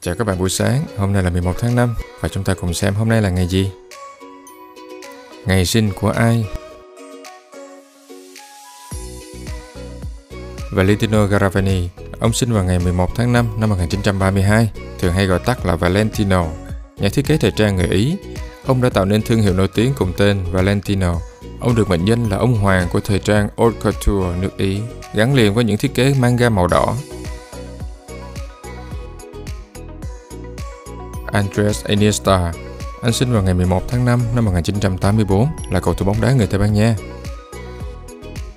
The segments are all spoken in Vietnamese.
Chào các bạn buổi sáng, hôm nay là 11 tháng 5 và chúng ta cùng xem hôm nay là ngày gì. Ngày sinh của ai? Valentino Garavani, ông sinh vào ngày 11 tháng 5 năm 1932, thường hay gọi tắt là Valentino, nhà thiết kế thời trang người Ý. Ông đã tạo nên thương hiệu nổi tiếng cùng tên Valentino. Ông được mệnh danh là ông hoàng của thời trang haute couture nước Ý, gắn liền với những thiết kế manga màu đỏ, Andres Iniesta. Anh sinh vào ngày 11 tháng 5 năm 1984, là cầu thủ bóng đá người Tây Ban Nha.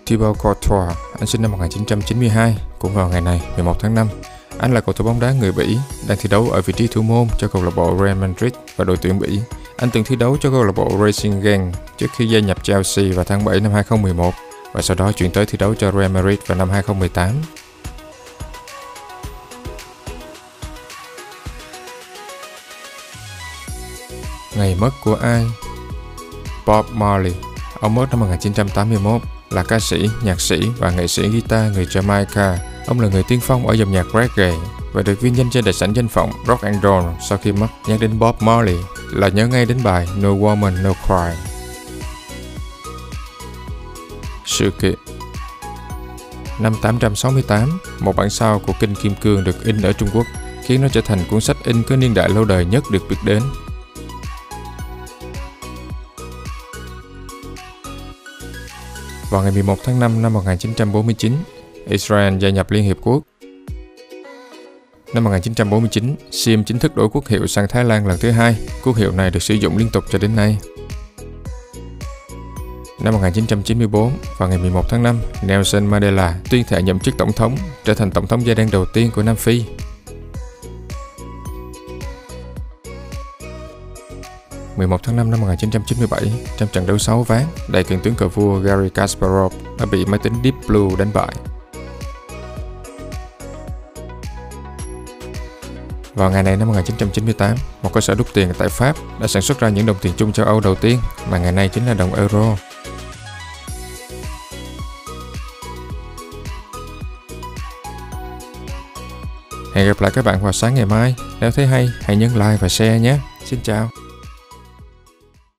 Thibaut Courtois, anh sinh năm 1992, cũng vào ngày này, 11 tháng 5. Anh là cầu thủ bóng đá người Bỉ, đang thi đấu ở vị trí thủ môn cho câu lạc bộ Real Madrid và đội tuyển Bỉ. Anh từng thi đấu cho câu lạc bộ Racing Gang trước khi gia nhập Chelsea vào tháng 7 năm 2011 và sau đó chuyển tới thi đấu cho Real Madrid vào năm 2018. Ngày mất của ai? Bob Marley, ông mất năm 1981, là ca sĩ, nhạc sĩ và nghệ sĩ guitar người Jamaica. Ông là người tiên phong ở dòng nhạc reggae và được vinh danh trên đại sảnh danh vọng Rock and Roll sau khi mất. Nhắc đến Bob Marley là nhớ ngay đến bài No Woman No Cry. Sự kiện Năm 868, một bản sao của Kinh Kim Cương được in ở Trung Quốc, khiến nó trở thành cuốn sách in có niên đại lâu đời nhất được biết đến. Vào ngày 11 tháng 5 năm 1949, Israel gia nhập Liên Hiệp Quốc. Năm 1949, Siem chính thức đổi quốc hiệu sang Thái Lan lần thứ hai. Quốc hiệu này được sử dụng liên tục cho đến nay. Năm 1994, vào ngày 11 tháng 5, Nelson Mandela tuyên thệ nhậm chức tổng thống, trở thành tổng thống da đen đầu tiên của Nam Phi 11 tháng 5 năm 1997, trong trận đấu 6 ván, đại kiện tướng cờ vua Gary Kasparov đã bị máy tính Deep Blue đánh bại. Vào ngày này năm 1998, một cơ sở đúc tiền tại Pháp đã sản xuất ra những đồng tiền chung châu Âu đầu tiên, mà ngày nay chính là đồng euro. Hẹn gặp lại các bạn vào sáng ngày mai. Nếu thấy hay, hãy nhấn like và share nhé. Xin chào.